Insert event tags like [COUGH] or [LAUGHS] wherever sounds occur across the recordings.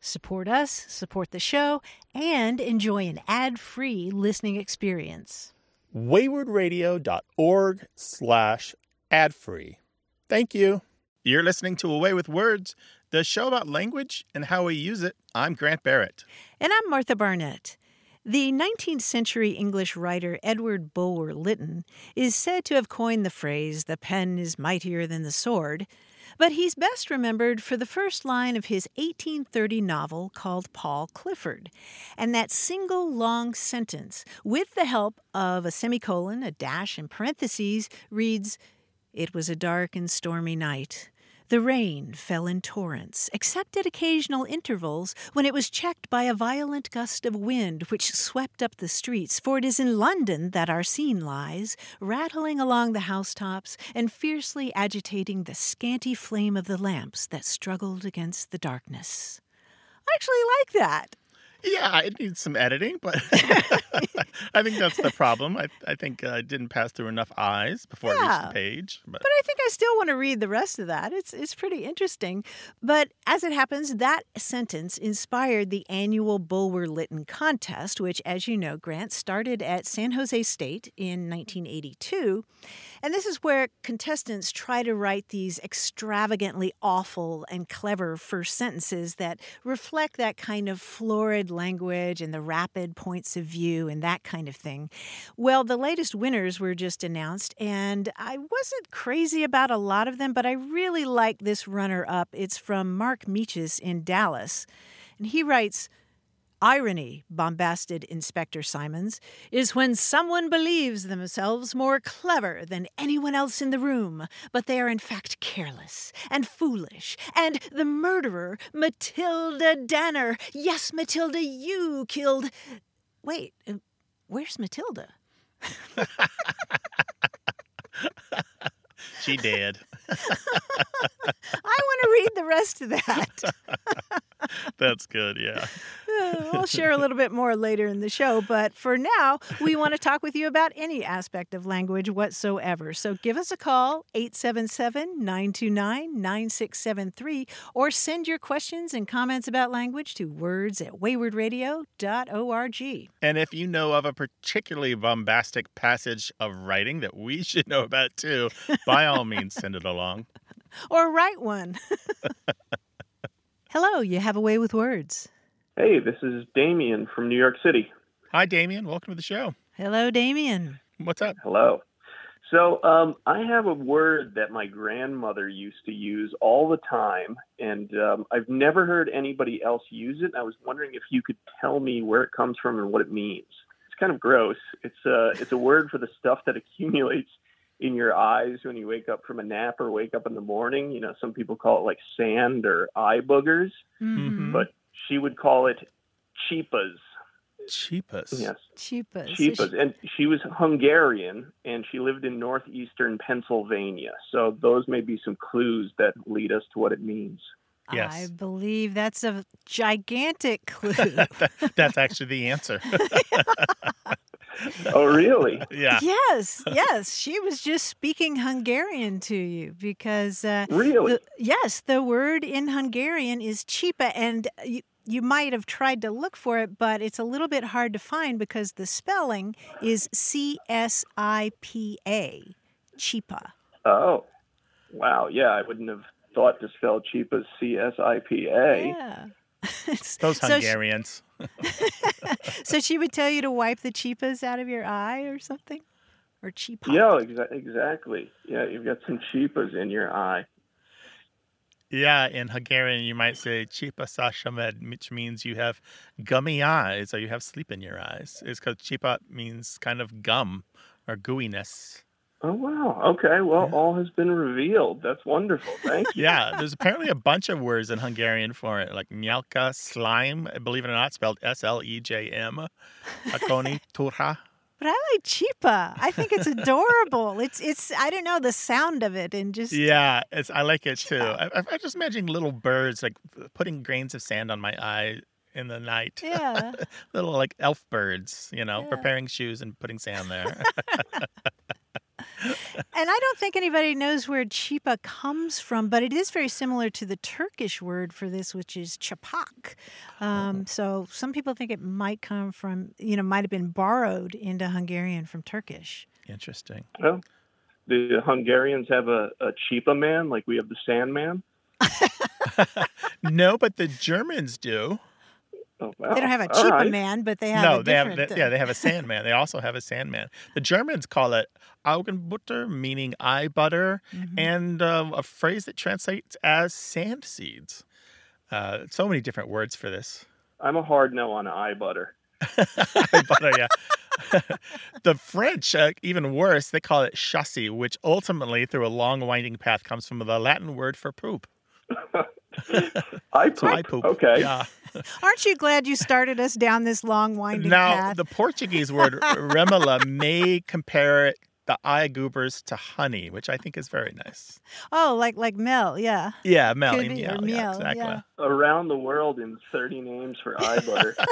Support us, support the show, and enjoy an ad-free listening experience. waywordradio.org slash ad-free. Thank you. You're listening to A Way with Words, the show about language and how we use it. I'm Grant Barrett. And I'm Martha Barnett. The 19th century English writer Edward Bulwer Lytton is said to have coined the phrase, the pen is mightier than the sword, but he's best remembered for the first line of his 1830 novel called Paul Clifford. And that single long sentence, with the help of a semicolon, a dash, and parentheses, reads, It was a dark and stormy night. The rain fell in torrents, except at occasional intervals when it was checked by a violent gust of wind which swept up the streets, for it is in London that our scene lies, rattling along the housetops and fiercely agitating the scanty flame of the lamps that struggled against the darkness. I actually like that. Yeah, it needs some editing, but [LAUGHS] [LAUGHS] I think that's the problem. I, I think uh, it didn't pass through enough eyes before it reached the page. But But I think I still want to read the rest of that. It's it's pretty interesting. But as it happens, that sentence inspired the annual Bulwer Lytton contest, which, as you know, Grant started at San Jose State in 1982. And this is where contestants try to write these extravagantly awful and clever first sentences that reflect that kind of florid language and the rapid points of view and that kind of thing. Well, the latest winners were just announced, and I wasn't crazy about a lot of them, but I really like this runner up. It's from Mark Meaches in Dallas. And he writes, Irony, bombasted Inspector Simons, is when someone believes themselves more clever than anyone else in the room, but they are in fact careless and foolish. And the murderer, Matilda Danner. Yes, Matilda, you killed. Wait, uh, where's Matilda? [LAUGHS] she did. I want to read the rest of that. [LAUGHS] That's good, yeah. Uh, I'll [LAUGHS] share a little bit more later in the show, but for now, we want to talk with you about any aspect of language whatsoever. So give us a call, 877 929 9673, or send your questions and comments about language to words at waywordradio.org. And if you know of a particularly bombastic passage of writing that we should know about too, by all means send it along. [LAUGHS] [LAUGHS] Or write one. [LAUGHS] Hello, you have a way with words. Hey, this is Damien from New York City. Hi, Damien. Welcome to the show. Hello, Damien. What's up? Hello. So, um, I have a word that my grandmother used to use all the time, and um, I've never heard anybody else use it. I was wondering if you could tell me where it comes from and what it means. It's kind of gross. It's a it's a word for the stuff that accumulates in your eyes when you wake up from a nap or wake up in the morning. You know, some people call it like sand or eye boogers, Mhm. but she would call it cheepas. Cheapest. Yes. Cheapas. Cheapas. And she was Hungarian and she lived in northeastern Pennsylvania. So those may be some clues that lead us to what it means. Yes. I believe that's a gigantic [LAUGHS] clue. That- that's actually the answer. [LAUGHS] [LAUGHS] [LAUGHS] Oh, really? yeah. Yes, yes. She was just speaking Hungarian to you because, uh, Really? the, yes, the word in Hungarian is chipa, and you, you might have tried to look for it, but it's a little bit hard to find because the spelling is C S I P A, chipa. Oh, wow. Yeah, I wouldn't have thought to spell cheap as C S I P A. Yeah. It's- [LAUGHS] Those so she- Hungarians. [LAUGHS] so she would tell you to wipe the cheapas out of your eye or something? Or cheapa? Yeah, exa- exactly. Yeah, you've got some cheapas in your eye. Yeah, in Hungarian, you might say chipa sashamed, which means you have gummy eyes or you have sleep in your eyes. It's because chipa means kind of gum or gooiness. Oh wow. Okay. Well, Yeah. all has been revealed. That's wonderful. Thank you. Yeah, there's apparently a bunch of words in Hungarian for it, like nyalka, slime, believe it or not, spelled S L E J M, akoni, [LAUGHS] turha. But I like Chipa. I think it's adorable. it's it's I don't know the sound of it and just Yeah, it's I like it too. I, I, I just imagine little birds like putting grains of sand on my eye in the night. yeah. [LAUGHS] little like elf birds, you know, Yeah. preparing shoes and putting sand there. [LAUGHS] And I don't think anybody knows where chipa comes from, but it is very similar to the Turkish word for this, which is chapak. Um, So some people think it might come from, you know, might have been borrowed into Hungarian from Turkish. Interesting. Well, the Hungarians have a, a cheapa man, like we have the Sandman. [LAUGHS] No, but the Germans do. Oh, wow. They don't have a All cheapa right. man, but they have no, a they have different. they, uh, yeah, they have a sandman. They also have a sandman. The Germans call it Augenbutter, meaning eye butter, mhm. and uh, a phrase that translates as sand seeds. Uh, so many different words for this. I'm a hard no on eye butter. [LAUGHS] Eye butter, yeah. [LAUGHS] the French, uh, even worse, they call it chassie, which ultimately, through a long winding path, comes from the Latin word for poop. [LAUGHS] I poop. I poop. Okay. Yeah. [LAUGHS] Aren't you glad you started us down this long winding Now, path? the Portuguese word [LAUGHS] remela may compare it, the eye goobers to honey, which I think is very nice. oh, like like Mel, yeah. Yeah, Mel. Could be, yeah, yeah, exactly. yeah. Around the world in 30 names for eye butter. [LAUGHS]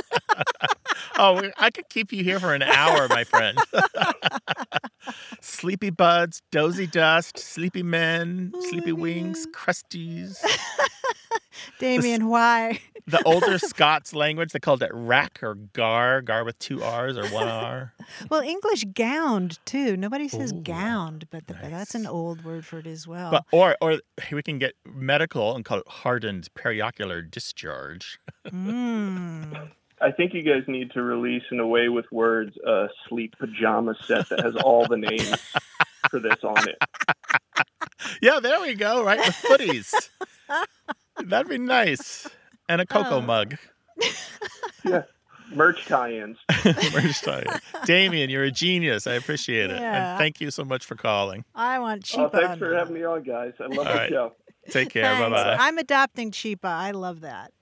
Oh, I could keep you here for an hour, my friend. [LAUGHS] Sleepy buds, dozy dust, sleepy men, oh, sleepy winks, crusties. [LAUGHS] Damien, why? The older Scots language, they called it rack or gar, gar with two R's or one R. [LAUGHS] Well, English gound too. Nobody says Ooh, gound, but, the, but that's an old word for it as well. But or or we can get medical and call it hardened periocular discharge. [LAUGHS] Mm. I think you guys need to release in a way with words a sleep pajama set that has all the names for this on it. [LAUGHS] Yeah, there we go. Right with footies. That'd be nice. And a cocoa Oh. mug. [LAUGHS] Yeah. Merch tie-ins. [LAUGHS] Merch tie-in. Damien, you're a genius. I appreciate it. Yeah. And thank you so much for calling. I want cheapa. Oh, thanks for having me on, guys. I love All the right. show. Take care. Bye bye. I'm adopting cheapa. I love that.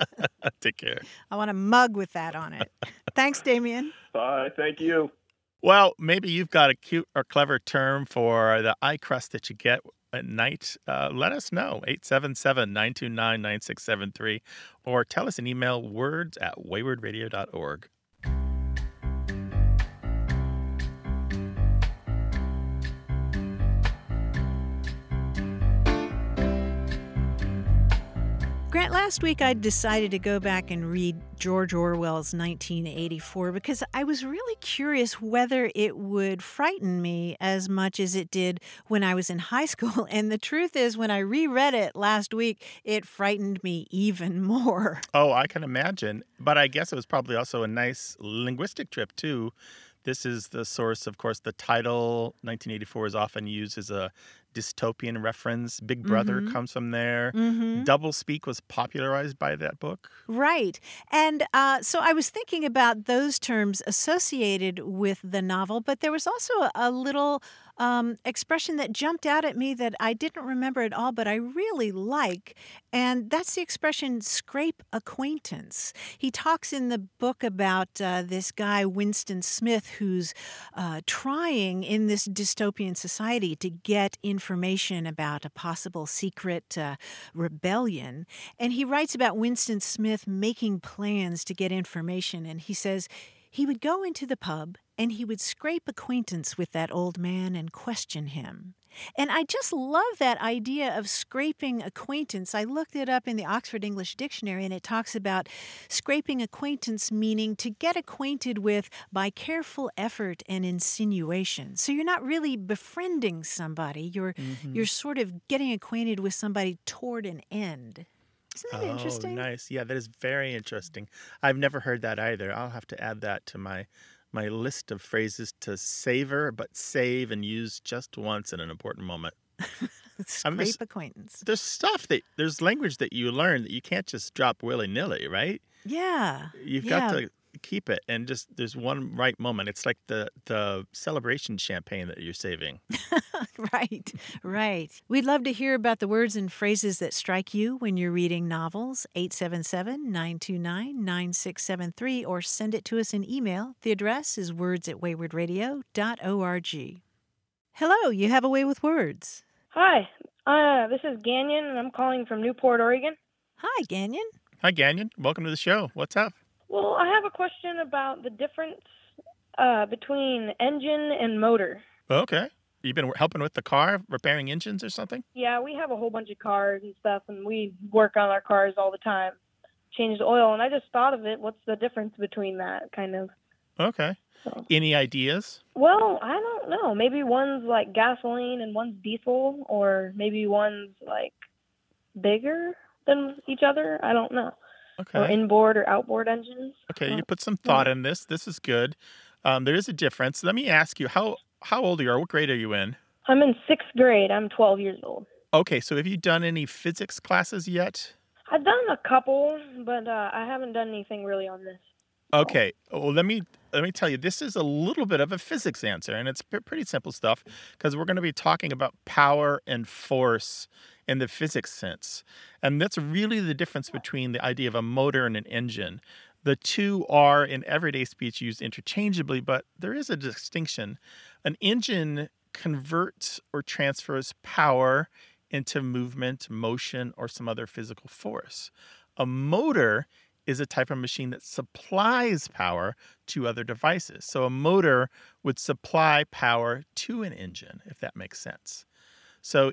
[LAUGHS] Take care. I want a mug with that on it. Thanks, Damien. Bye. Thank you. Well, maybe you've got a cute or clever term for the eye crust that you get at night. Uh, let us know. 877 929 9673 or tell us an email words at waywordradio.org. Grant, last week I decided to go back and read George Orwell's 1984 because I was really curious whether it would frighten me as much as it did when I was in high [LAUGHS] school. And the truth is, when I reread it last week, it frightened me even [LAUGHS] more. Oh, I can imagine. But I guess it was probably also a nice linguistic trip, too. This is the source, of course, the title 1984 is often used as a dystopian reference. Big Brother Mhm. comes from there. Mm-hmm. Double speak was popularized by that book. Right. And uh, so I was thinking about those terms associated with the novel, but there was also a little um, expression that jumped out at me that I didn't remember at all, but I really like. And that's the expression scrape acquaintance. He talks in the book about uh, this guy, Winston Smith, who's uh, trying in this dystopian society to get information about a possible secret uh, rebellion. And he writes about Winston Smith making plans to get information. And he says he would go into the pub and he would scrape acquaintance with that old man and question him. And I just love that idea of scraping acquaintance. I looked it up in the Oxford English Dictionary and it talks about scraping acquaintance meaning to get acquainted with by careful effort and insinuation. So you're not really befriending somebody, you're mm-hmm. you're sort of getting acquainted with somebody toward an end. Isn't that oh, interesting? nice. Yeah, that is very interesting. I've never heard that either. I'll have to add that to my my list of phrases to savor but save and use just once in an important moment. [LAUGHS] Scrape just- acquaintance. There's stuff that there's language that you learn that you can't just drop willy nilly, right? Yeah. You've Yeah. got to keep it and just there's one right moment. It's like the the celebration champagne that you're saving. [LAUGHS] right, right. We'd love to hear about the words and phrases that strike you when you're reading novels. 877 929 9673 or send it to us in email. The address is words at waywordradio.org. Hello, you have a way with words. Hi, uh, this is Ganyon, and I'm calling from Newport, Oregon. Hi, Ganyon. Hi Ganyon, welcome to the show. What's up? Well, I have a question about the difference uh, between engine and motor. Okay. You've been helping with the car, repairing engines or something? Yeah, we have a whole bunch of cars and stuff, and we work on our cars all the time, change the oil, and I just thought of it. What's the difference between that kind of? Okay. So. Any ideas? Well, I don't know. Maybe one's like gasoline and one's diesel, or maybe one's like bigger than each other. I don't know. Okay. Or inboard or outboard engines. Okay, you put some thought in this. This is good. Um, there is a difference. Let me ask you how how old are you? What grade are you in? I'm in sixth grade. I'm 12 years old. Okay, so have you done any physics classes yet? I've done a couple, but uh, I haven't done anything really on this. Okay. Well, let me let me tell you. This is a little bit of a physics answer, and it's p- pretty simple stuff because we're going to be talking about power and force in the physics sense, and that's really the difference between the idea of a motor and an engine. The two are in everyday speech used interchangeably, but there is a distinction. An engine converts or transfers power into movement, motion, or some other physical force. A motor is a type of machine that supplies power to other devices. So a motor would supply power to an engine, if that makes sense. So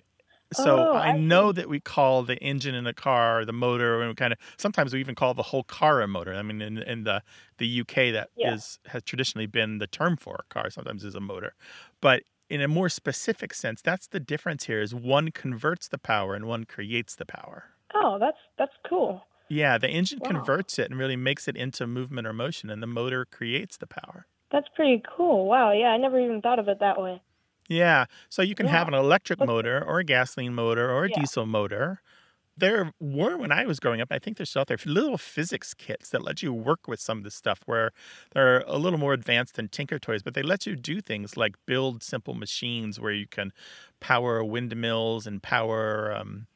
so Oh, I I know that we call the engine in a car the motor, and we kind of sometimes we even call the whole car a motor. I mean, in, in the the UK, that is Yeah. has traditionally been the term for a car. Sometimes is a motor, but in a more specific sense, that's the difference here. Is one converts the power and one creates the power. Oh, that's that's cool. Yeah, the engine Wow. converts it and really makes it into movement or motion, and the motor creates the power. That's pretty cool. Wow. Yeah, I never even thought of it that way. Yeah, so you can have an electric Okay. motor or a gasoline motor or a Yeah. diesel motor. There were, when I was growing up, I think there's still out there little physics kits that let you work with some of this stuff where they're a little more advanced than Tinker Toys, but they let you do things like build simple machines where you can power windmills and power um,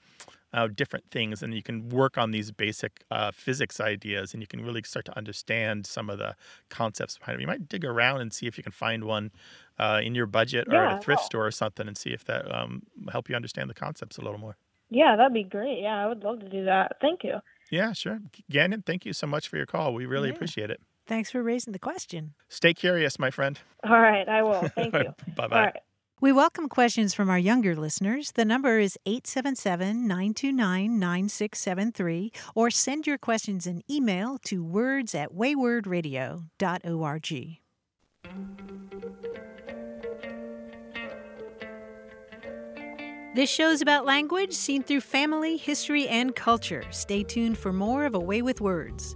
uh, different things, and you can work on these basic uh, physics ideas, and you can really start to understand some of the concepts behind it. You might dig around and see if you can find one uh, in your budget or Yeah, at a thrift will. store or something, and see if that um, help you understand the concepts a little more. Yeah, that'd be great. Yeah, I would love to do that. Thank you. Yeah, sure. Gannon, thank you so much for your call. We really Yeah. appreciate it. Thanks for raising the question. Stay curious, my friend. All right, I will. [LAUGHS] Thank you. bye bye. right. We welcome questions from our younger listeners. The number is 877 929 9673, or send your questions in email to words at waywordradio.org. This show is about language seen through family, history, and culture. Stay tuned for more of A Way with Words.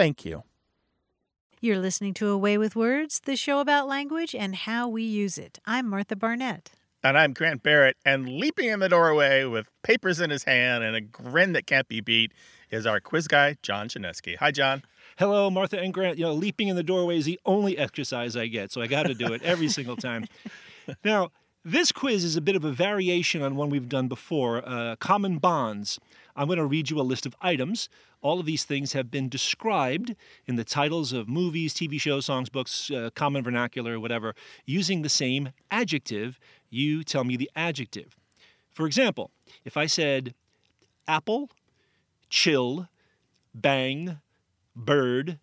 Thank you. You're listening to A Way with Words, the show about language and how we use it. I'm Martha Barnett. And I'm Grant Barrett, and leaping in the doorway with papers in his hand and a grin that can't be beat is our quiz guy, John Chaneski. Hi, John. Hello, Martha and Grant. You know, leaping in the doorway is the only exercise I get, so I got to do it every single time. [LAUGHS] Now, this quiz is a bit of a variation on one we've done before uh, common bonds. I'm going to read you a list of items. All of these things have been described in the titles of movies, TV shows, songs, books, uh, common vernacular, whatever, using the same adjective. You tell me the adjective. For example, if I said apple, chill, bang, bird,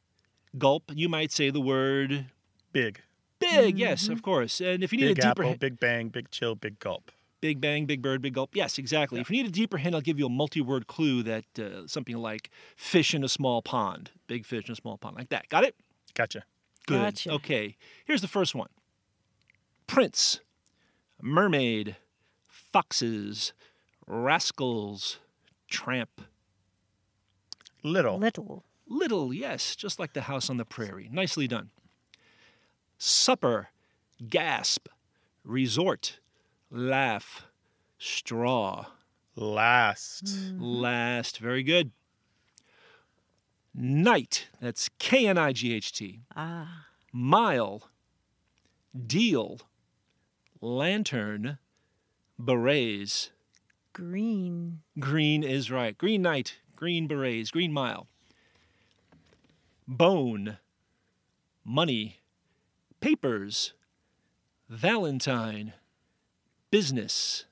gulp, you might say the word Big. big. Yes, of course. And if you need Big a deeper apple, hint- big bang, big chill, big gulp. Big bang, big bird, big gulp. Yes, exactly. If you need a deeper hint, I'll give you a multi-word clue that uh, something like fish in a small pond, big fish in a small pond, like that. Got it? Gotcha. Good. Gotcha. Okay. Here's the first one. Prince, mermaid, foxes, rascals, tramp. Little. Little. Little, yes, just like the house on the prairie. Nicely done. Supper, gasp, resort, laugh, straw, Last. last. Very good. Night, that's K N I G H T. Ah. Mile, deal, lantern, berets. Green. Green is right. Green night, green berets, green mile. Bone, money, papers, Valentine, business.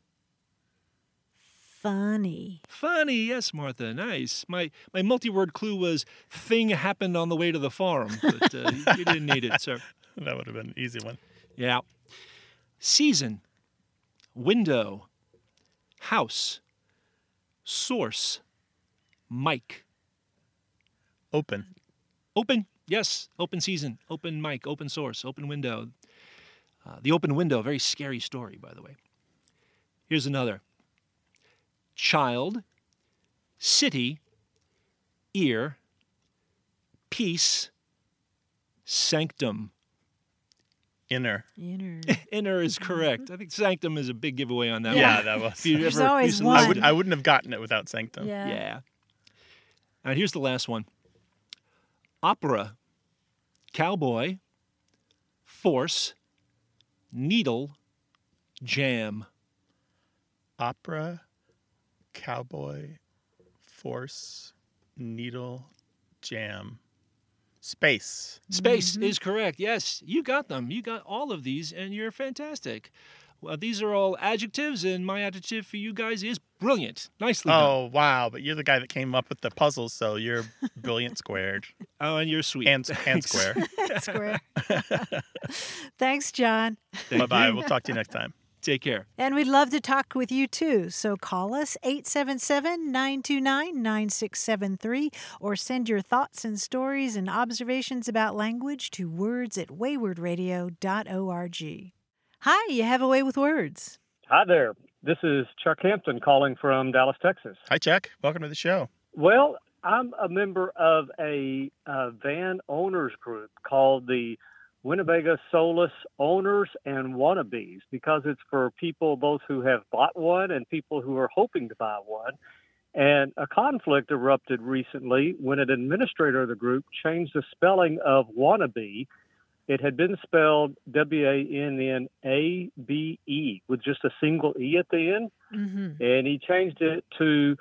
Funny. Funny, yes, Martha. Nice. My my multi-word clue was thing happened on the way to the farm, but uh, you didn't need it, sir. [LAUGHS] That would have been an easy one. Yeah. Season, window, house, source, mic, Open. open. Yes, open season, open mic, open source, open window. Uh, the open window, very scary story, by the way. Here's another child, city, ear, peace, sanctum. Inner. Inner. [LAUGHS] Inner is mm-hmm. correct. I think sanctum is a big giveaway on that Yeah, one. Yeah, that was. If There's ever always recently one. I, would, I wouldn't have gotten it without Sanctum. Yeah. Yeah. All right, here's the last one opera, cowboy, force, needle, jam. Opera, cowboy, force, needle, jam, space. Space mm-hmm. is correct. Yes, you got them. You got all of these, and you're fantastic. Well, these are all adjectives, and my adjective for you guys is brilliant. Nicely done. Oh, wow. But you're the guy that came up with the puzzles, so you're brilliant squared [LAUGHS] Oh, and you're sweet. and, and Thanks. square. [LAUGHS] Square. [LAUGHS] Thanks, John. Thank bye bye. We'll talk to you next time. Take care. And we'd love to talk with you too. So call us 877 929 9673 or send your thoughts and stories and observations about language to words at waywordradio.org. Hi, you have a way with words. Hi there. This is Chuck Hampton calling from Dallas, Texas. Hi, Chuck. Welcome to the show. Well, I'm a member of a uh, van owners group called the Winnebago Solis Owners and Wannabes because it's for people both who have bought one and people who are hoping to buy one. And a conflict erupted recently when an administrator of the group changed the spelling of wannabe. It had been spelled W A N N A B E with just a single E at the end Mm-hmm. and he changed it to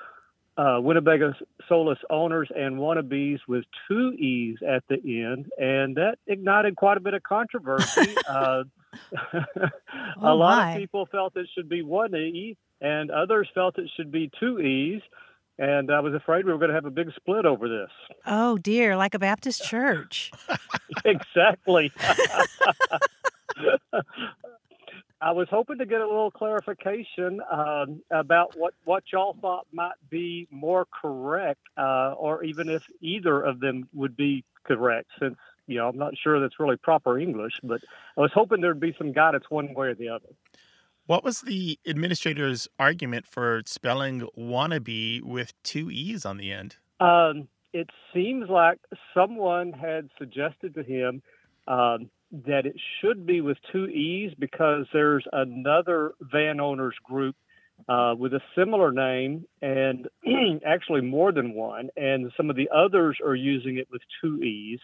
uh, Winnebago Solis owners and wannabes with two E's at the end, and that ignited quite a bit of controversy. [LAUGHS] uh, [LAUGHS] a Oh, lot of people felt it should be one E, and others felt it should be two E's. And I was afraid we were going to have a big split over this. Oh, dear, like a Baptist church. [LAUGHS] exactly. I was hoping to get a little clarification um, about what, what y'all thought might be more correct, uh, or even if either of them would be correct, since you know, I'm not sure that's really proper English, but I was hoping there'd be some guidance one way or the other. What was the administrator's argument for spelling wannabe with two E's on the end? Um, it seems like someone had suggested to him um, that it should be with two E's because there's another van owners group uh, with a similar name and [CLEARS THROAT] actually more than one, and some of the others are using it with two E's.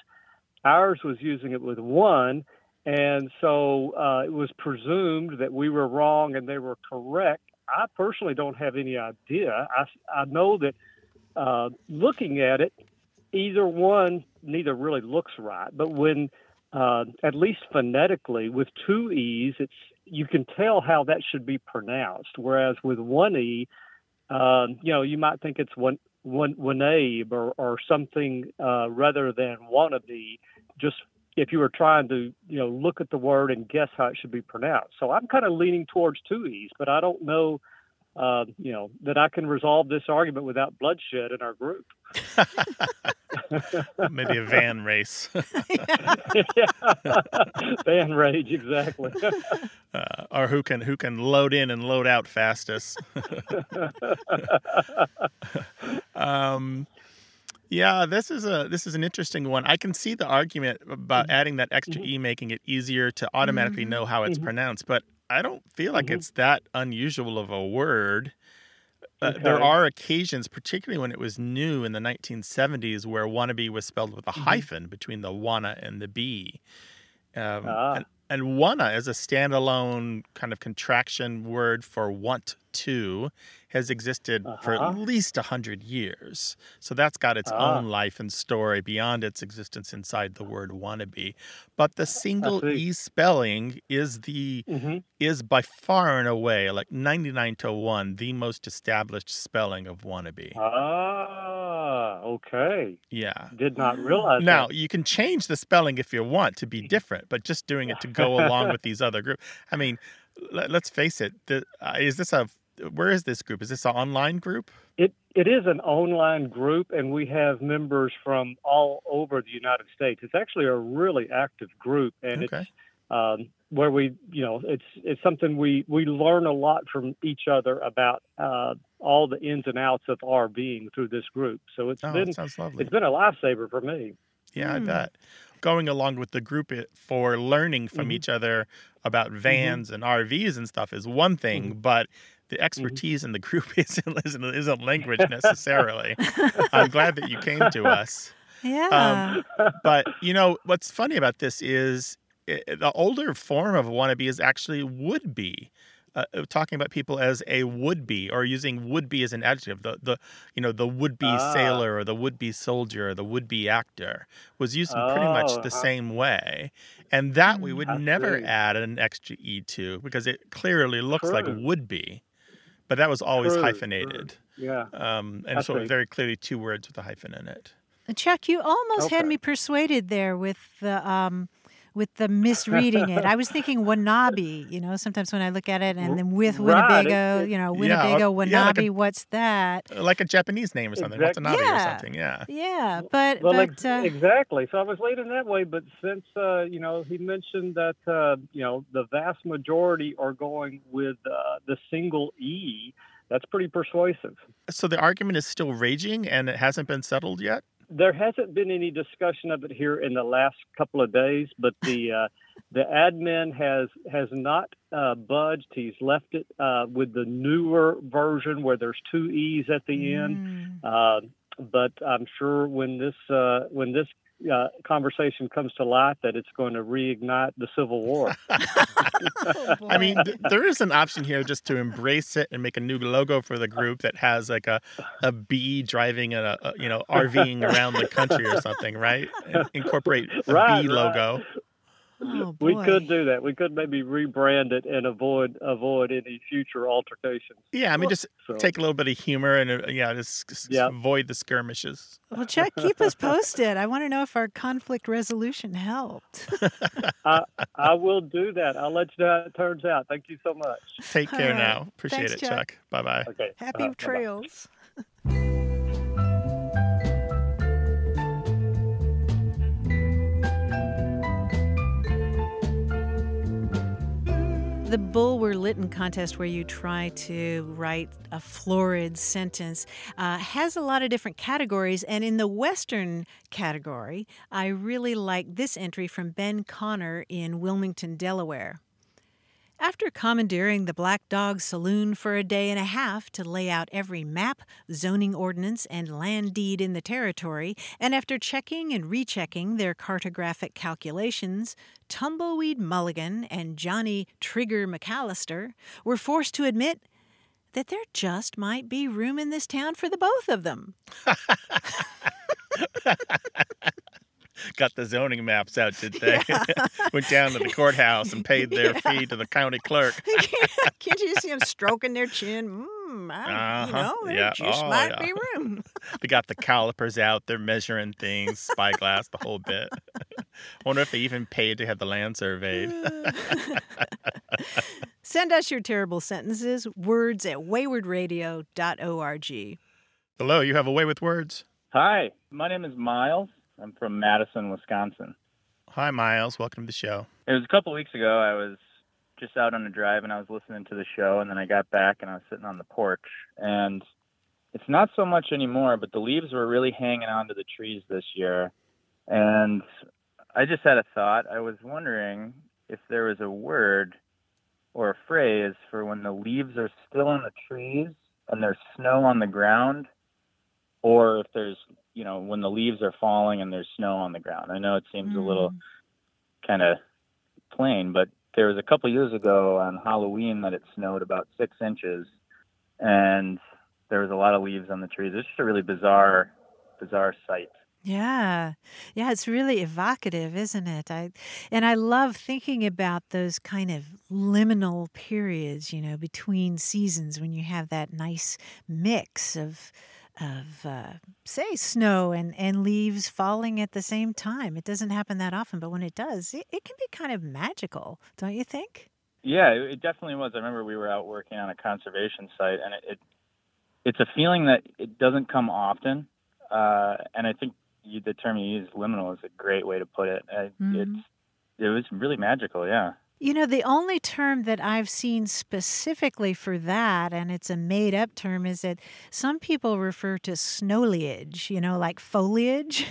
Ours was using it with one, and so uh, it was presumed that we were wrong and they were correct. I personally don't have any idea. I, I know that uh, looking at it, either one neither really looks right. But when uh, at least phonetically with two e's, it's you can tell how that should be pronounced. Whereas with one e, uh, you know, you might think it's one one or, or something uh, rather than wannabe. Just if you were trying to, you know, look at the word and guess how it should be pronounced. So I'm kind of leaning towards two e's, but I don't know uh, you know, that I can resolve this argument without bloodshed in our group. [LAUGHS] [LAUGHS] Maybe a van race. [LAUGHS] van rage, exactly. Uh, or who can who can load in and load out fastest. um, yeah, this is a this is an interesting one. I can see the argument about Mm-hmm. adding that extra e making it easier to automatically know how it's Mhm. pronounced, but I don't feel like Mhm. it's that unusual of a word. Uh, there are occasions, particularly when it was new in the 1970s, where wannabe was spelled with a Mhm. hyphen between the wanna and the b. Um, Ah. and, and wanna is a standalone kind of contraction word for want to, has existed for at Uh-huh. least a hundred years. So that's got its Ah. own life and story beyond its existence inside the word wannabe. But the single e spelling is the hmm is by far and away, like 99 to 1, the most established spelling of wannabe. Ah, okay. Yeah. Did not realize Now, that. you can change the spelling if you want to be different, but just doing it to go [LAUGHS] along with these other groups. I mean, let, us face it. The, uh, is this a, where is this group? Is this an online group? It it is an online group, and we have members from all over the United States. It's actually a really active group, and Okay. it's um, where we, you know, it's it's something we we learn a lot from each other about uh, all the ins and outs of our being through this group. So it's Oh, been sounds lovely. it's been a lifesaver for me. Yeah, I Hmm. bet. Going along with the group for learning from Mhm. each other about mm-hmm. vans and RVs and stuff is one thing, mm-hmm. but the mm-hmm. expertise in the group [LAUGHS] isn't, isn't, isn't language necessarily. I'm [LAUGHS] glad that you came to us. Um, yeah. But, you know, what's funny about this is i the older form of wannabe is actually would be. Uh, uh, talking about people as a would be or using would be as an adjective the the you know the would be Ah. sailor or the would be soldier or the would be actor was used in pretty much Oh, the uh-huh. same way and that we Mm, would I never see. add an extra e to because it clearly looks like would be but that was always True, true. hyphenated Yeah. um, and I so see. very clearly two words with a hyphen in it Chuck, you almost had me persuaded there with the um, with the misreading it. I was thinking Wanabe. You know, sometimes when I look at it and then with Right, Winnebago, it- you know, Yeah, or- Winnebago yeah, like a- what's that? Uh, like a japanese name or something Exact- watanabe or Yeah. something yeah Yeah, but Well, but ex- uh, exactly. So I was leaning that way, but since uh, you know he mentioned that uh, you know the vast majority are going with uh, the single e, that's pretty persuasive. so the argument is still raging and it hasn't been settled yet There hasn't been any discussion of it here in the last couple of days, but the [LAUGHS] uh, the admin has has not uh, budged. He's left it uh, with the newer version where there's two e's at the end. mm, Uh, but I'm sure when this uh, when this uh, conversation comes to light, that it's going to reignite the Civil War. [LAUGHS] oh, I mean, th- there is an option here just to embrace it and make a new logo for the group that has like a, a bee driving a, a you know RVing around the country or something, right? And [LAUGHS] incorporate a Right, bee right. logo. Oh, we could do that. We could maybe rebrand it and avoid avoid any future altercations. Yeah, I mean, just So, take a little bit of humor and uh, yeah, just s- s- Yeah. avoid the skirmishes. Well, Chuck, keep us posted. I want to know if our conflict resolution helped. [LAUGHS] I, I will do that. I'll let you know how it turns out. Thank you so much. Take care right. now. Appreciate Thanks, it, Chuck. Chuck. Bye bye. Okay. Happy uh, bye-bye. The Bulwer Lytton contest, where you try to write a florid sentence, uh, has a lot of different categories. And in the Western category, I really like this entry from Ben Connor in Wilmington, Delaware. After commandeering the Black Dog Saloon for a day and a half to lay out every map, zoning ordinance, and land deed in the territory, and after checking and rechecking their cartographic calculations, Tumbleweed Mulligan and Johnny Trigger McAllister were forced to admit that there just might be room in this town for the both of them. [LAUGHS] [LAUGHS] [LAUGHS] got the zoning maps out, did they? [LAUGHS] Went down to the courthouse and paid their [LAUGHS] Yeah. fee to the county clerk. Can't you just see them stroking their chin? Mm, I, Uh-huh. know, there Yeah. just Oh, might yeah. be room. They got the calipers out. They're measuring things, spyglass, the whole bit. Wonder if they even paid to have the land surveyed. Send us your terrible sentences, words at waywordradio.org. Hello, you have a way with words. Hi, my name is Miles. I'm from Madison, Wisconsin. Hi, Miles. Welcome to the show. It was a couple weeks ago. I was just out on a drive and I was listening to the show, and then I got back and I was sitting on the porch. And it's not so much anymore, but the leaves were really hanging onto the trees this year. And I just had a thought. I was wondering if there was a word or a phrase for when the leaves are still on the trees and there's snow on the ground, or if there's, you know, when the leaves are falling and there's snow on the ground. I know it seems a little Mm. kind of plain, but there was a couple years ago on Halloween that it snowed about six inches, and there was a lot of leaves on the trees. It's just a really bizarre, bizarre sight. Yeah. Yeah, it's really evocative, isn't it? I and I love thinking about those kind of liminal periods, you know, between seasons when you have that nice mix of of uh, say snow and, and leaves falling at the same time. It doesn't happen that often, but when it does, it, it can be kind of magical, don't you think? Yeah, it it definitely was. I remember we were out working on a conservation site, and it, it it's a feeling that it doesn't come often. Uh, and I think you, the term you use, liminal, is a great way to put it. I, Mhm. It's it was really magical. Yeah. You know, the only term that I've seen specifically for that, and it's a made up term, is that some people refer to snowleage, you know, like foliage.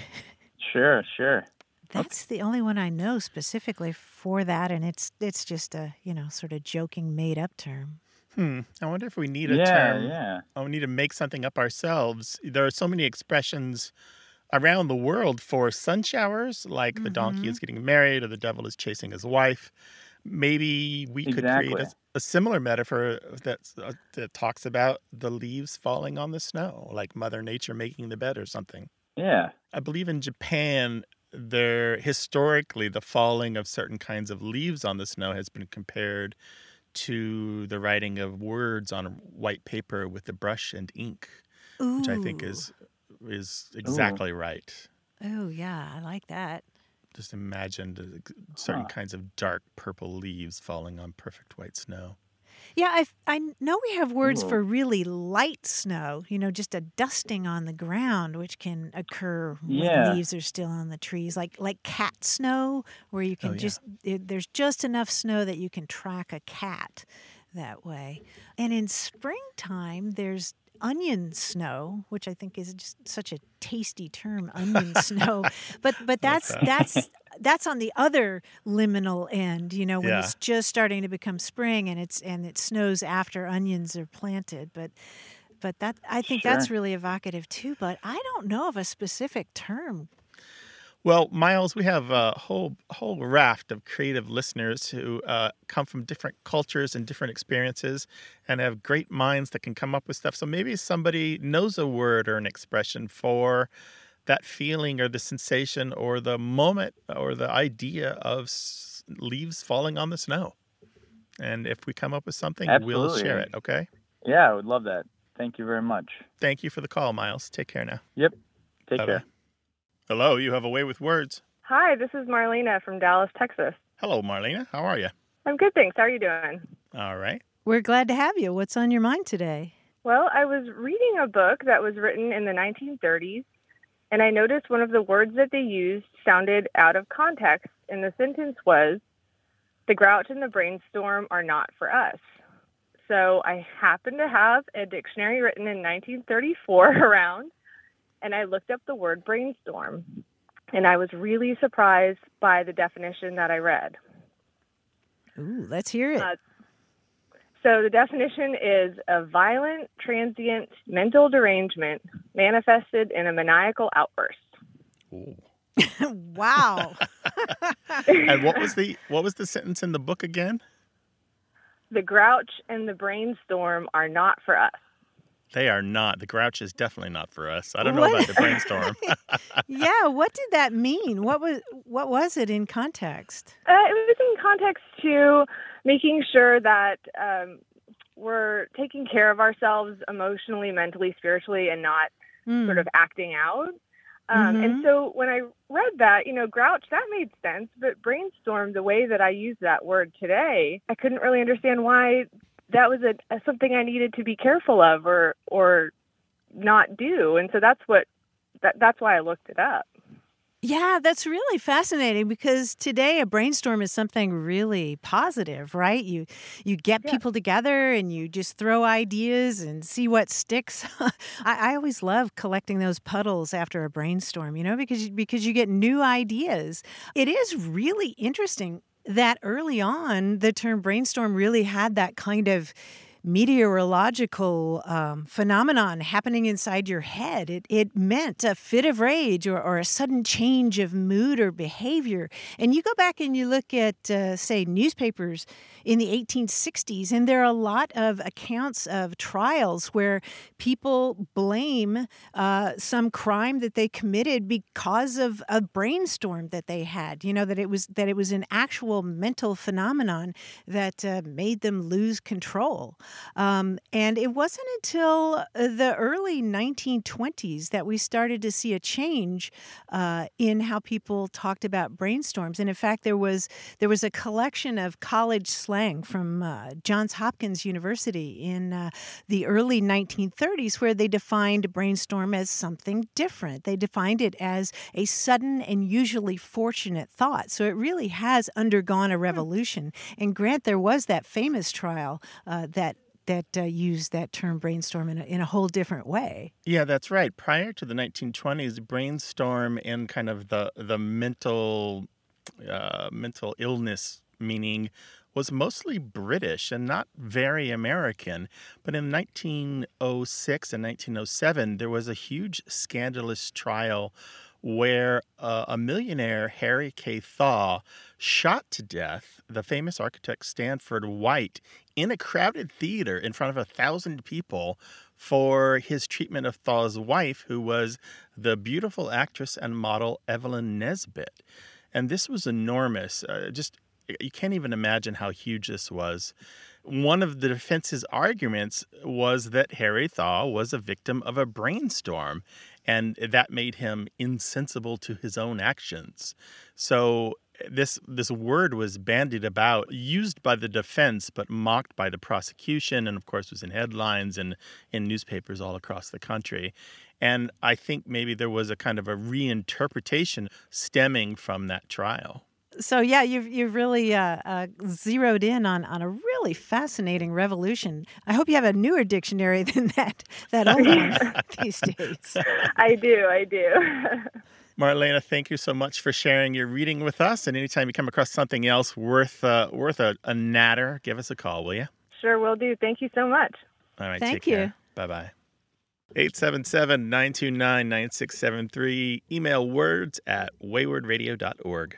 Sure, sure. [LAUGHS] That's the only one I know specifically for that, and it's it's just a you know sort of joking made up term. Hmm. I wonder if we need a yeah, term. yeah. Oh, we need to make something up ourselves. There are so many expressions around the world for sun showers, like the donkey is getting married or the devil is chasing his wife. Maybe we could create a, a similar metaphor that uh, that talks about the leaves falling on the snow, like Mother Nature making the bed or something. Yeah. I believe in Japan, there historically the falling of certain kinds of leaves on the snow has been compared to the writing of words on white paper with the brush and ink, which I think is is exactly right. oh yeah, I like that. Just imagine the certain Huh. kinds of dark purple leaves falling on perfect white snow. Yeah, I I know we have words Ooh. for really light snow. You know, just a dusting on the ground, which can occur when leaves are still on the trees, like like cat snow, where you can Oh, yeah. just it, there's just enough snow that you can track a cat that way. And in springtime, there's onion snow, which I think is just such a tasty term, onion snow. [LAUGHS] But but that's that? that's that's on the other liminal end, you know, when Yeah. it's just starting to become spring and it's and it snows after onions are planted. But but that I think that's really evocative too. But I don't know of a specific term. Well, Miles, we have a whole whole raft of creative listeners who uh, come from different cultures and different experiences, and have great minds that can come up with stuff. So maybe somebody knows a word or an expression for that feeling or the sensation or the moment or the idea of leaves falling on the snow. And if we come up with something, we'll share it. Okay. Yeah, I would love that. Thank you very much. Thank you for the call, Miles. Take care now. Yep. Take Bye-bye. care. Hello, you have a way with words. Hi, this is Marlena from Dallas, Texas. Hello, Marlena. How are you? I'm good, thanks. How are you doing? All right. We're glad to have you. What's on your mind today? Well, I was reading a book that was written in the 1930s, and I noticed one of the words that they used sounded out of context, and the sentence was, The grouch and the brainstorm are not for us. So I happen to have a dictionary written in 1934 [LAUGHS] around, and I looked up the word brainstorm. And I was really surprised by the definition that I read. Ooh, let's hear it. Uh, So the definition is a violent, transient mental derangement manifested in a maniacal outburst. Ooh. [LAUGHS] wow. [LAUGHS] And what was the what was the sentence in the book again? The grouch and the brainstorm are not for us. They are not. The grouch is definitely not for us. I don't know about the [LAUGHS] brainstorm. [LAUGHS] yeah, what did that mean? What was what was it in context? Uh, it was in context to making sure that um, we're taking care of ourselves emotionally, mentally, spiritually, and not Hmm. sort of acting out. Um, Mhm. And so when I read that, you know, grouch, that made sense. But brainstorm, the way that I use that word today, I couldn't really understand why that was a, a something I needed to be careful of or or not do. And so that's what that, that's why I looked it up. Yeah, that's really fascinating because today a brainstorm is something really positive, right? You you get Yeah. people together and you just throw ideas and see what sticks. [LAUGHS] I, I always love collecting those puddles after a brainstorm, you know, because because you get new ideas. It is really interesting that early on the term brainstorm really had that kind of meteorological um, phenomenon happening inside your head. It, it meant a fit of rage or, or a sudden change of mood or behavior. And you go back and you look at, uh, say, newspapers in the 1860s, and there are a lot of accounts of trials where people blame uh, some crime that they committed because of a brainstorm that they had. You know that it was that it was an actual mental phenomenon that uh, made them lose control. Um, and it wasn't until uh, the early 1920s that we started to see a change uh, in how people talked about brainstorms. And in fact, there was there was a collection of college slang from uh, Johns Hopkins University in uh, the early 1930s where they defined brainstorm as something different. They defined it as a sudden and usually fortunate thought. So it really has undergone a revolution. And Grant, there was that famous trial uh, that that uh, used that term brainstorm in a, in a whole different way. Yeah, that's right. Prior to the 1920s, brainstorm and kind of the the mental uh, mental illness meaning was mostly British and not very American. But in 1906 and 1907, there was a huge scandalous trial where uh, a millionaire, Harry K. Thaw, shot to death the famous architect Stanford White in a crowded theater in front of a thousand people for his treatment of Thaw's wife, who was the beautiful actress and model Evelyn Nesbit. And this was enormous. Uh, just you can't even imagine how huge this was. One of the defense's arguments was that Harry Thaw was a victim of a brainstorm, and that made him insensible to his own actions. So this this word was bandied about, used by the defense, but mocked by the prosecution, and of course was in headlines and in newspapers all across the country. And I think maybe there was a kind of a reinterpretation stemming from that trial. So yeah, you've you've really uh, uh, zeroed in on, on a really fascinating revolution. I hope you have a newer dictionary [LAUGHS] than that that old one [LAUGHS] these days. I do, I do. [LAUGHS] Marlena, thank you so much for sharing your reading with us. And anytime you come across something else worth uh, worth a, a natter, give us a call, will you? sure will do. Thank you so much. All right. Thank take you. care. Bye bye. 877 929 9673. Email words at waywordradio.org.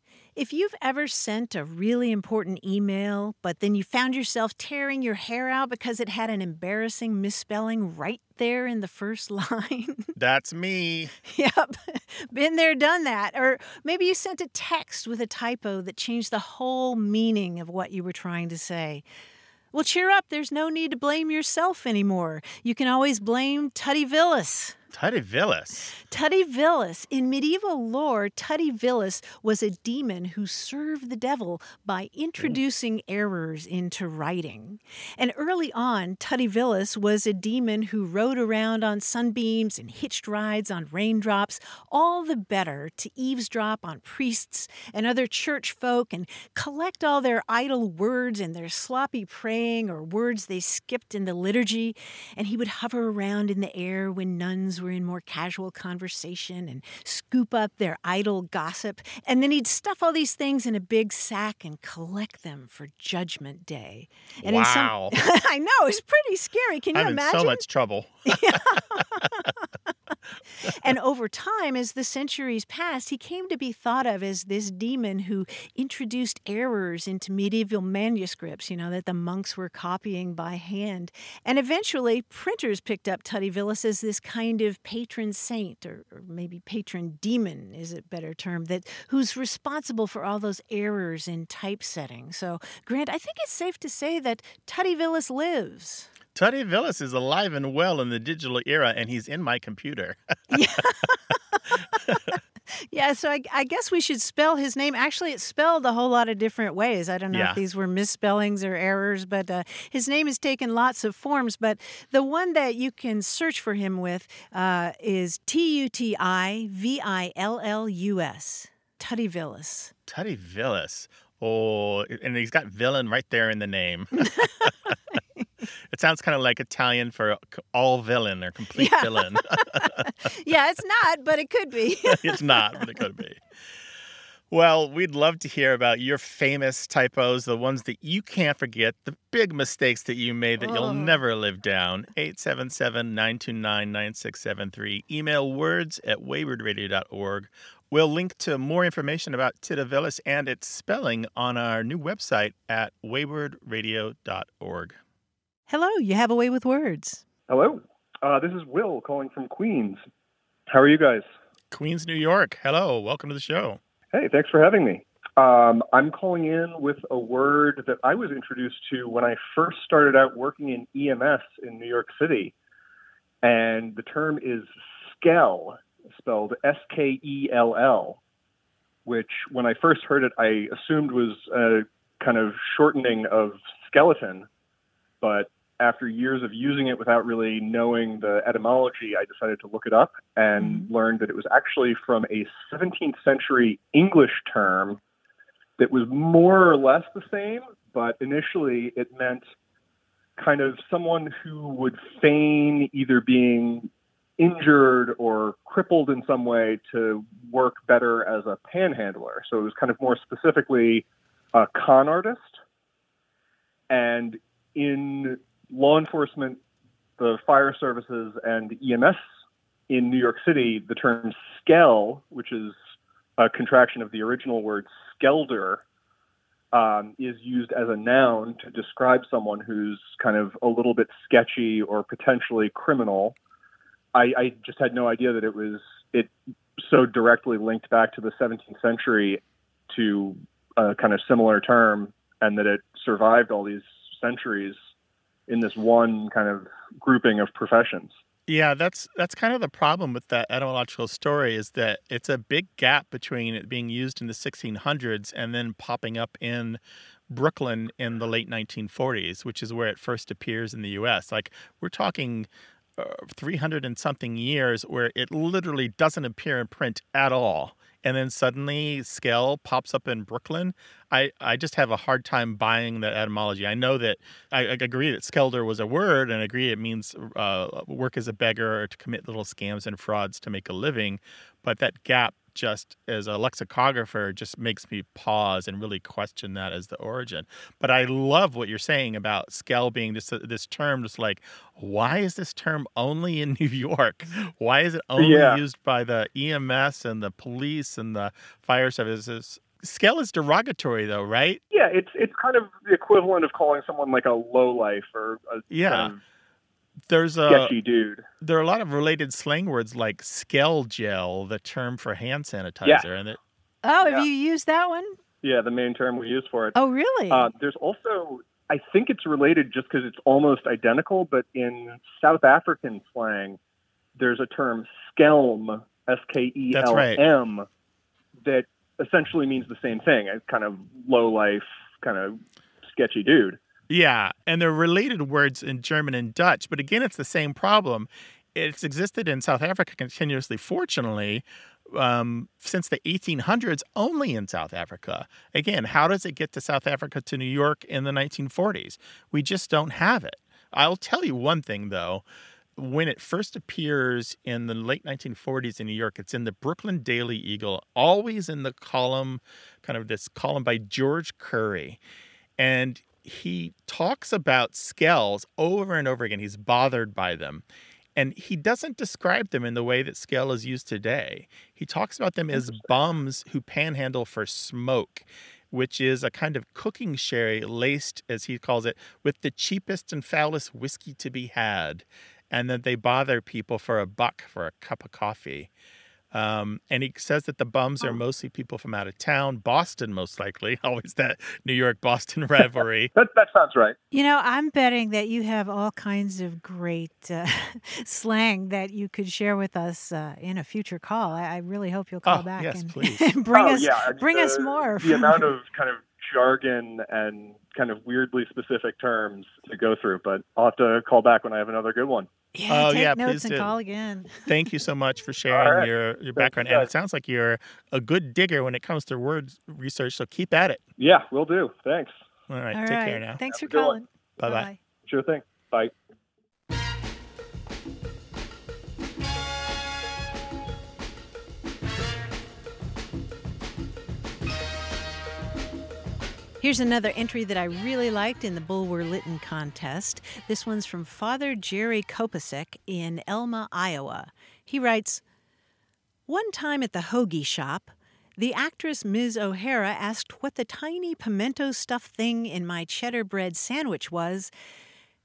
If you've ever sent a really important email, but then you found yourself tearing your hair out because it had an embarrassing misspelling right there in the first [LAUGHS] line. That's me. yep. Been there, done that. Or maybe you sent a text with a typo that changed the whole meaning of what you were trying to say. Well, cheer up. There's no need to blame yourself anymore. You can always blame Tutivillus. Tutivillus. Tutty Villas. In medieval lore, Tutivillus was a demon who served the devil by introducing errors into writing. And early on, Tutivillus was a demon who rode around on sunbeams and hitched rides on raindrops, all the better to eavesdrop on priests and other church folk and collect all their idle words and their sloppy praying or words they skipped in the liturgy. And he would hover around in the air when nuns were in more casual conversation and scoop up their idle gossip. And then he'd stuff all these things in a big sack and collect them for Judgment Day. And wow. Some, [LAUGHS] I know, it's pretty scary. Can you I'm imagine? in so much trouble. [LAUGHS] [LAUGHS] and over time, as the centuries passed, he came to be thought of as this demon who introduced errors into medieval manuscripts, you know, that the monks were copying by hand. And eventually, printers picked up Tutivillus as this kind of patron saint, or, or maybe patron demon is a better term, that who's responsible for all those errors in typesetting. So, Grant, I think it's safe to say that Tutivillus lives. Tutivillus is alive and well in the digital era, and he's in my computer. yeah. [LAUGHS] yeah, so I, I, guess we should spell his name. Actually, it's spelled a whole lot of different ways. I don't know yeah. if these were misspellings or errors, but uh, his name has taken lots of forms. But the one that you can search for him with uh, is T U T I V I L L U S. Tutivillus. Tutty Villas. Oh, and he's got villain right there in the name. [LAUGHS] it sounds kind of like Italian for all villain or complete yeah. villain. [LAUGHS] [LAUGHS] yeah, it's not, but it could be. [LAUGHS] it's not, but it could be. Well, we'd love to hear about your famous typos, the ones that you can't forget, the big mistakes that you made that oh. you'll never live down. 877 929 9673. Email words at waywordradio.org We'll link to more information about Tutivillus and its spelling on our new website at waywordradio.org. Hello, you have a way with words. Hello, uh, this is Will calling from Queens. How are you guys? Queens, New York. Hello, welcome to the show. Hey, thanks for having me. Um, I'm calling in with a word that I was introduced to when I first started out working in EMS in New York City. And the term is skell spelled S K E L L, which when I first heard it, I assumed was a kind of shortening of skeleton. But after years of using it without really knowing the etymology, I decided to look it up and mm-hmm. learned that it was actually from a 17th century English term that was more or less the same, but initially it meant kind of someone who would feign either being injured or crippled in some way to work better as a panhandler. So it was kind of more specifically a con artist. And in law enforcement, the fire services, and EMS in New York City, the term skell, which is a contraction of the original word skelder, um, is used as a noun to describe someone who's kind of a little bit sketchy or potentially criminal. I, I just had no idea that it was it so directly linked back to the 17th century to a kind of similar term, and that it survived all these centuries in this one kind of grouping of professions. Yeah, that's that's kind of the problem with that etymological story is that it's a big gap between it being used in the 1600s and then popping up in Brooklyn in the late 1940s, which is where it first appears in the U.S. Like we're talking uh, 300 and something years where it literally doesn't appear in print at all and then suddenly skell pops up in Brooklyn. I, I just have a hard time buying that etymology. I know that I, I agree that skelder was a word and agree it means uh, work as a beggar or to commit little scams and frauds to make a living, but that gap just as a lexicographer just makes me pause and really question that as the origin. But I love what you're saying about skell being this this term. Just like, why is this term only in New [LAUGHS] York? Why is it only yeah. used by the EMS and the police and the fire services? Skell is derogatory, though, right? Yeah, it's it's kind of the equivalent of calling someone like a low life or a Yeah. kind of There's a sketchy dude. there are a lot of related slang words like Skell gel, the term for hand sanitizer, and it, Oh, have Yeah. you used that one? Yeah, the main term we use for it. Oh, really? Uh, there's also, I think it's related just because it's almost identical, but in South African slang, there's a term skelm, S K E L M, that essentially means the same thing. A kind of low life, kind of sketchy dude. Yeah, and they're related words in German and Dutch, but again, it's the same problem. It's existed in South Africa continuously, fortunately, um, since the 1800s, only in South Africa. Again, how does it get to South Africa to New York in the 1940s? We just don't have it. I'll tell you one thing, though. When it first appears in the late 1940s in New York, it's in the Brooklyn Daily Eagle, always in the column, kind of this column by George Curry. And he talks about skells over and over again. He's bothered by them. And he doesn't describe them in the way that skell is used today. He talks about them as bums who panhandle for smoke, which is a kind of cooking sherry laced, as he calls it, with the cheapest and foulest whiskey to be had. And that they bother people for a buck for a cup of coffee. Um, and he says that the bums are mostly people from out of town, Boston most likely. [LAUGHS] Always that New York Boston [LAUGHS] rivalry. That, that sounds right. You know, I'm betting that you have all kinds of great uh, [LAUGHS] slang that you could share with us uh, in a future call. I, I really hope you'll call Oh, back yes, and, please. and bring Oh, us yeah, I mean, bring us more. The from- amount of kind of jargon and kind of weirdly specific terms to go through, but I'll have to call back when I have another good one. yeah, Oh, take yeah, notes please and do. call again. [LAUGHS] Thank you so much for sharing right. your, your background. you, And it sounds like you're a good digger when it comes to word research, so keep at it. Yeah, we will do. Thanks. All right, All take right. care now. Thanks for Have a good one. calling. Bye-bye. Bye-bye. Sure thing. Bye. Here's another entry that I really liked in the Bulwer Lytton contest. This one's from Father Jerry Kopasek in Elma, Iowa. He writes One time at the hoagie shop, the actress Ms. O'Hara asked what the tiny pimento stuffed thing in my cheddar bread sandwich was,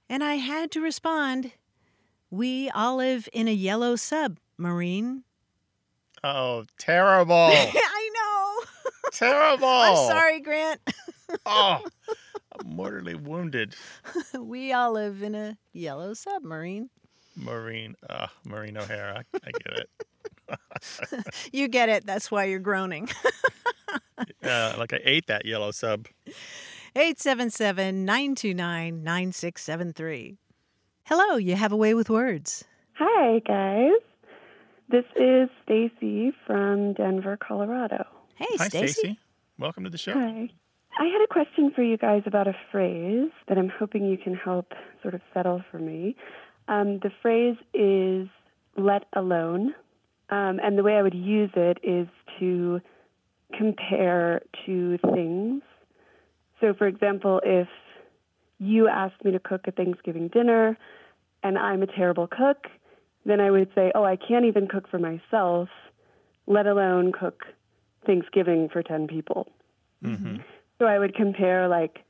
and I had to respond, We all live in a yellow submarine. Oh, terrible. [LAUGHS] I know. terrible. [LAUGHS] I'm sorry, Grant. [LAUGHS] Oh, I'm mortally wounded. [LAUGHS] we all live in a yellow submarine. Marine, uh, Maureen O'Hara. I get it. [LAUGHS] You get it. That's why you're groaning. [LAUGHS] Uh, like I ate that yellow sub. 877 929 9673. Hello, you have a way with words. Hi, guys. This is Stacy from Denver, Colorado. Hey, Hi, Stacy. Stacy. Welcome to the show. Hi. I had a question for you guys about a phrase that I'm hoping you can help sort of settle for me. Um, the phrase is let alone. Um, and the way I would use it is to compare to things. So, for example, if you asked me to cook a Thanksgiving dinner and I'm a terrible cook, then I would say, oh, I can't even cook for myself, let alone cook Thanksgiving for 10 people. Mm-hmm. So I would compare like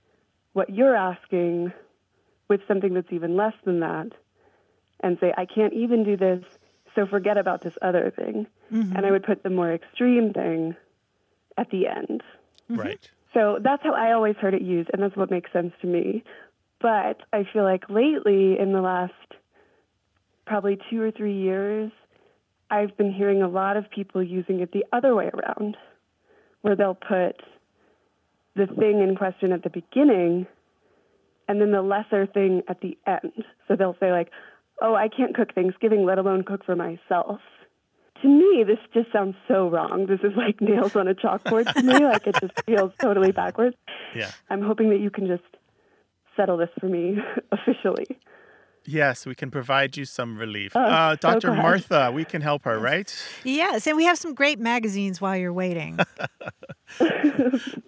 what you're asking with something that's even less than that and say, I can't even do this, so forget about this other thing. Mm-hmm. And I would put the more extreme thing at the end. Right. So that's how I always heard it used, and that's what makes sense to me. But I feel like lately, in the last probably two or three years, I've been hearing a lot of people using it the other way around, where they'll put the thing in question at the beginning and then the lesser thing at the end. So they'll say, like, oh, I can't cook Thanksgiving, let alone cook for myself. To me, this just sounds so wrong. This is like nails on a chalkboard to me. [LAUGHS] Like, it just feels totally backwards. Yeah. I'm hoping that you can just settle this for me [LAUGHS] officially. Yes, we can provide you some relief. Oh, uh, Dr. glad. Martha, we can help her, right? Yes, and we have some great magazines while you're waiting. [LAUGHS]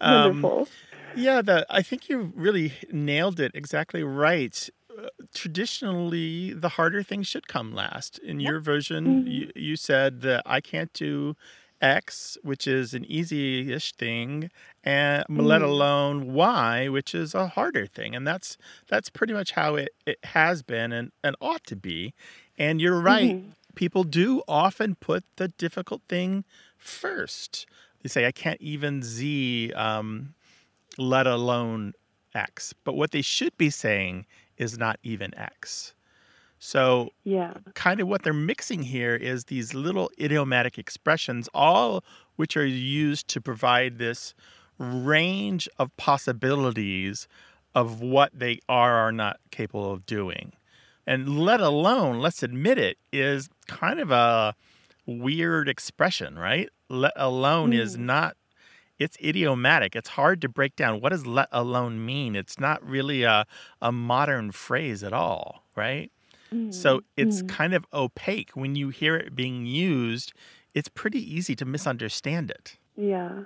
Um, Wonderful. Yeah, the I think you really nailed it exactly right. Uh, traditionally, the harder things should come last. In your version, you, you said that I can't do X, which is an easy-ish thing, and let Mm. alone Y, which is a harder thing. And that's that's pretty much how it, it has been and, and ought to be. And you're right. Mhm. People do often put the difficult thing first. They say, I can't even Z, um, let alone X. But what they should be saying is not even X. So Yeah. kind of what they're mixing here is these little idiomatic expressions, all which are used to provide this range of possibilities of what they are or are not capable of doing. And let alone, let's admit it, is kind of a weird expression, right? Let alone is Mm. not it's idiomatic. It's hard to break down. What does let alone mean? It's not really a, a modern phrase at all, right? So Mm, it's mm. kind of opaque. When you hear it being used, it's pretty easy to misunderstand it, Yeah.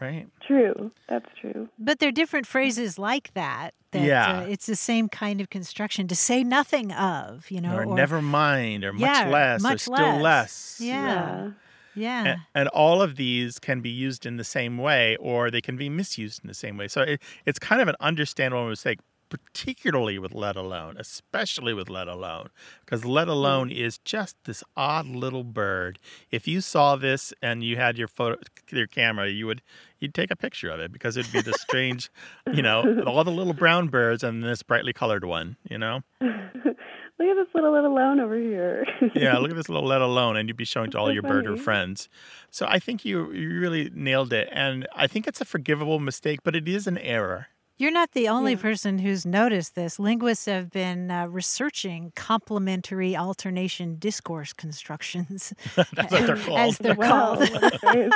right? True. That's true. But there are different phrases like that. That Yeah. uh, it's the same kind of construction to say nothing of, you know, or, or never mind, or much Yeah, less, or still less. less. Yeah. Yeah. And, and all of these can be used in the same way, or they can be misused in the same way. So it, it's kind of an understandable mistake, particularly with let alone, especially with let alone, because let mm. alone is just this odd little bird. If you saw this and you had your photo, your camera, you would you'd take a picture of it because it'd be this strange, you know, [LAUGHS] all the little brown birds and this brightly colored one, you know. [LAUGHS] Look at this little let alone over here. yeah, look [LAUGHS] at this little let alone, and you'd be showing to all so your birder funny. friends. So I think you you really nailed it, and I think it's a forgivable mistake, but it is an error. You're not the only Yeah. person who's noticed this. Linguists have been uh, researching complementary alternation discourse constructions. [LAUGHS] That's what they're [LAUGHS] called. As they're wow. called. [LAUGHS]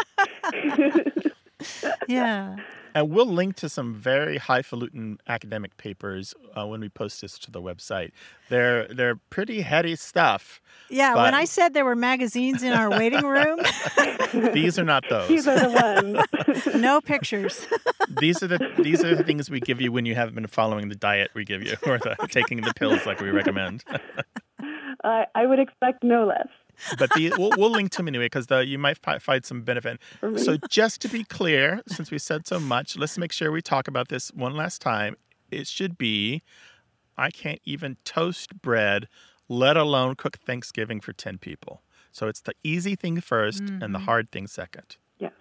what yeah. And we'll link to some very highfalutin academic papers uh, when we post this to the website. They're they're pretty heady stuff. Yeah. But- when I said there were magazines in our waiting room, [LAUGHS] These are not those. These are the ones. [LAUGHS] no pictures. These are the these are the things we give you when you haven't been following the diet we give you or the, taking the pills like we recommend. [LAUGHS] I I would expect no less But the, we'll, we'll link to them anyway because you might fi- find some benefit. So, just to be clear, since we said so much, let's make sure we talk about this one last time. It should be I can't even toast bread, let alone cook Thanksgiving for 10 people. So, it's the easy thing 1st and the Mhm. hard thing second. yes.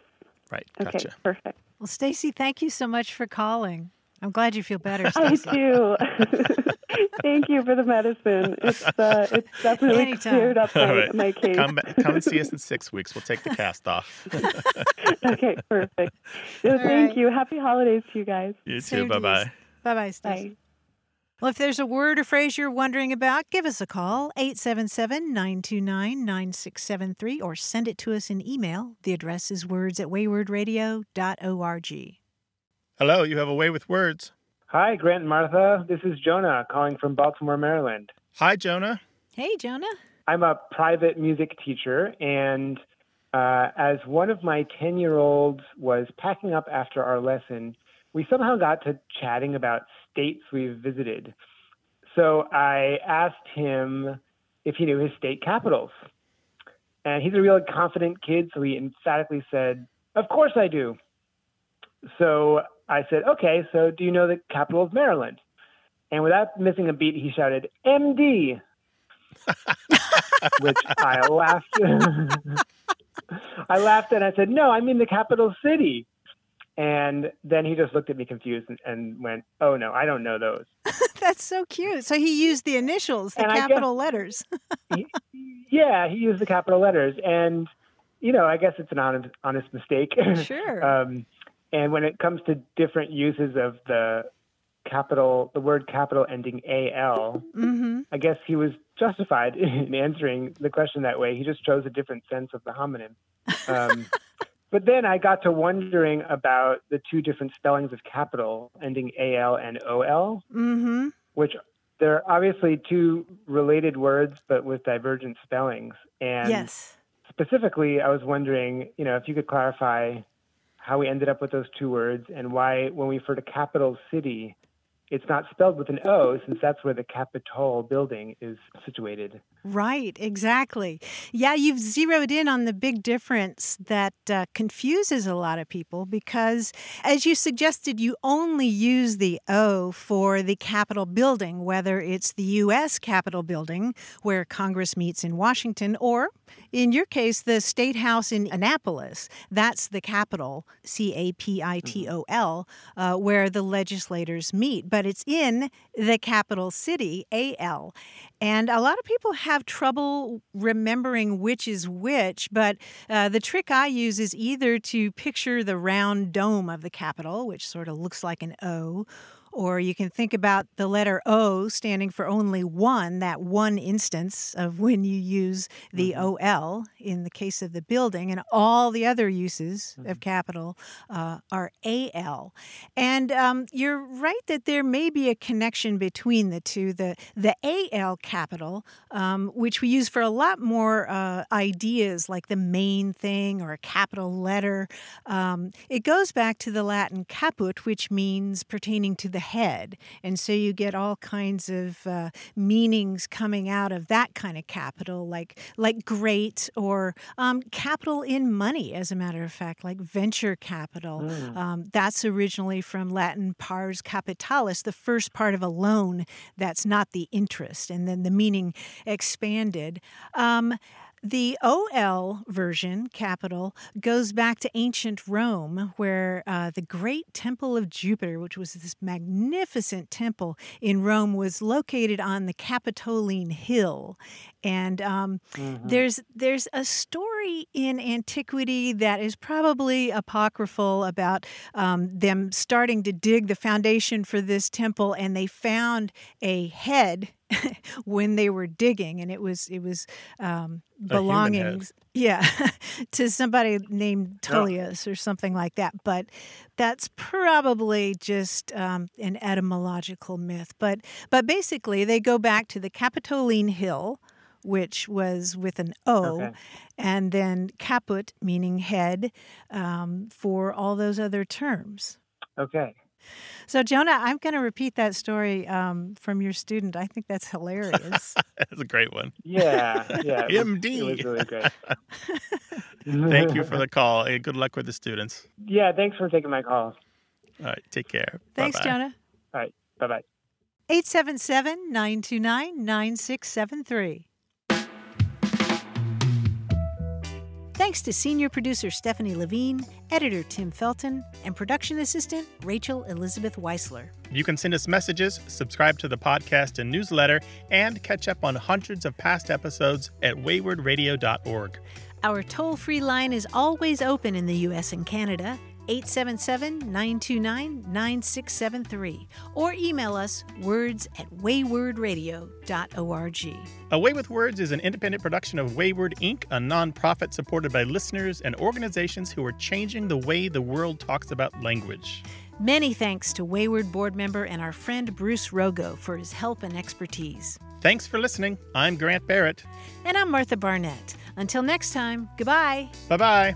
Right. Okay. Gotcha. Perfect. Well, Stacy, thank you so much for calling. I'm glad you feel better, I Stacy. do. [LAUGHS] Thank you for the medicine. It's uh, it's definitely Anytime. cleared up my, right. my case. Come, come and see us in [LAUGHS] six weeks. We'll take the cast off. [LAUGHS] okay, perfect. So All thank right. you. Happy holidays to you guys. You too. Bye bye. Bye bye, Stacy. Bye. Well, if there's a word or phrase you're wondering about, give us a call, 877 929 9673, or send it to us in email. The address is words at waywordradio.org. Hello, you have a way with words. Hi, Grant and Martha. This is Jonah calling from Baltimore, Maryland. Hi, Jonah. Hey, Jonah. I'm a private music teacher, and uh, as one of my 10 year olds was packing up after our lesson, we somehow got to chatting about states we've visited. So I asked him if he knew his state capitals. And he's a real confident kid, so he emphatically said, Of course I do. So I said, Okay, so do you know the capital of Maryland? And without missing a beat, he shouted, MD, [LAUGHS] which I laughed. [LAUGHS] I laughed and I said, No, I mean the capital city. And then he just looked at me confused and, and went, Oh, no, I don't know those. [LAUGHS] That's so cute. So he used the initials, the And guess- capital letters. Yeah, he used the capital letters. And, you know, I guess it's an honest, honest mistake. Sure. um, and when it comes to different uses of the capital, the word capital ending AL, mm-hmm. I guess he was justified [LAUGHS] in answering the question that way. He just chose a different sense of the homonym. Um, [LAUGHS] but then I got to wondering about the two different spellings of capital ending AL and OL, Mm-hmm. which they're obviously two related words, but with divergent spellings. And Yes. specifically, I was wondering, you know, if you could clarify how we ended up with those two words and why, when we refer to capital city, it's not spelled with an O since that's where the Capitol building is situated. Right, exactly. Yeah, you've zeroed in on the big difference that uh, confuses a lot of people because, as you suggested, you only use the O for the Capitol building, whether it's the U.S. Capitol building, where Congress meets in Washington, or in your case, the State House in Annapolis. That's the Capitol, C A P I T O L, uh, where the legislators meet. But it's in the capital city, A L. And a lot of people have trouble remembering which is which, but uh, the trick I use is either to picture the round dome of the Capitol, which sort of looks like an O, or you can think about the letter O standing for only one, that one instance of when you use the mm-hmm. OL in the case of the building, and all the other uses mm-hmm. of capital uh, are AL. And um, you're right that there may be a connection between the two. The, the AL capital, um, which we use for a lot more uh, ideas like the main thing or a capital letter, um, it goes back to the Latin caput, which means pertaining to the head. And so you get all kinds of uh, meanings coming out of that kind of capital, like, like great or um, capital in money, as a matter of fact, like venture capital. Mm. Um, that's originally from Latin pars capitalis, the first part of a loan that's not the interest. And then the meaning expanded. Um, the OL version, Capitol, goes back to ancient Rome, where uh, the great Temple of Jupiter, which was this magnificent temple in Rome, was located on the Capitoline Hill. And um, mm-hmm. there's there's a story in antiquity that is probably apocryphal about um, them starting to dig the foundation for this temple, and they found a head [LAUGHS] when they were digging, and it was it was um, belonging, yeah, [LAUGHS] to somebody named Tullius or something like that. But that's probably just um, an etymological myth. But but basically, they go back to the Capitoline Hill which was with an O, okay. and then caput, meaning head, um, for all those other terms. Okay. So, Jonah, I'm going to repeat that story um, from your student. I think that's hilarious. [LAUGHS] that's a great one. Yeah, yeah. MD. [LAUGHS] Was, it was really great. [LAUGHS] Thank you for the call, and good luck with the students. Yeah, thanks for taking my call. All right, take care. Thanks, Bye-bye. Jonah. All right, bye bye. 877 929 9673. Thanks to senior producer Stephanie Levine, editor Tim Felton, and production assistant Rachel Elizabeth Weisler. You can send us messages, subscribe to the podcast and newsletter, and catch up on hundreds of past episodes at waywordradio.org. Our toll free line is always open in the U.S. and Canada 877 929 9673 or email us words at waywordradio.org. A Way with Words is an independent production of Wayword Inc., a nonprofit supported by listeners and organizations who are changing the way the world talks about language. Many thanks to Wayword board member and our friend Bruce Rogo for his help and expertise. Thanks for listening. I'm Grant Barrett. And I'm Martha Barnett. Until next time, goodbye. Bye bye.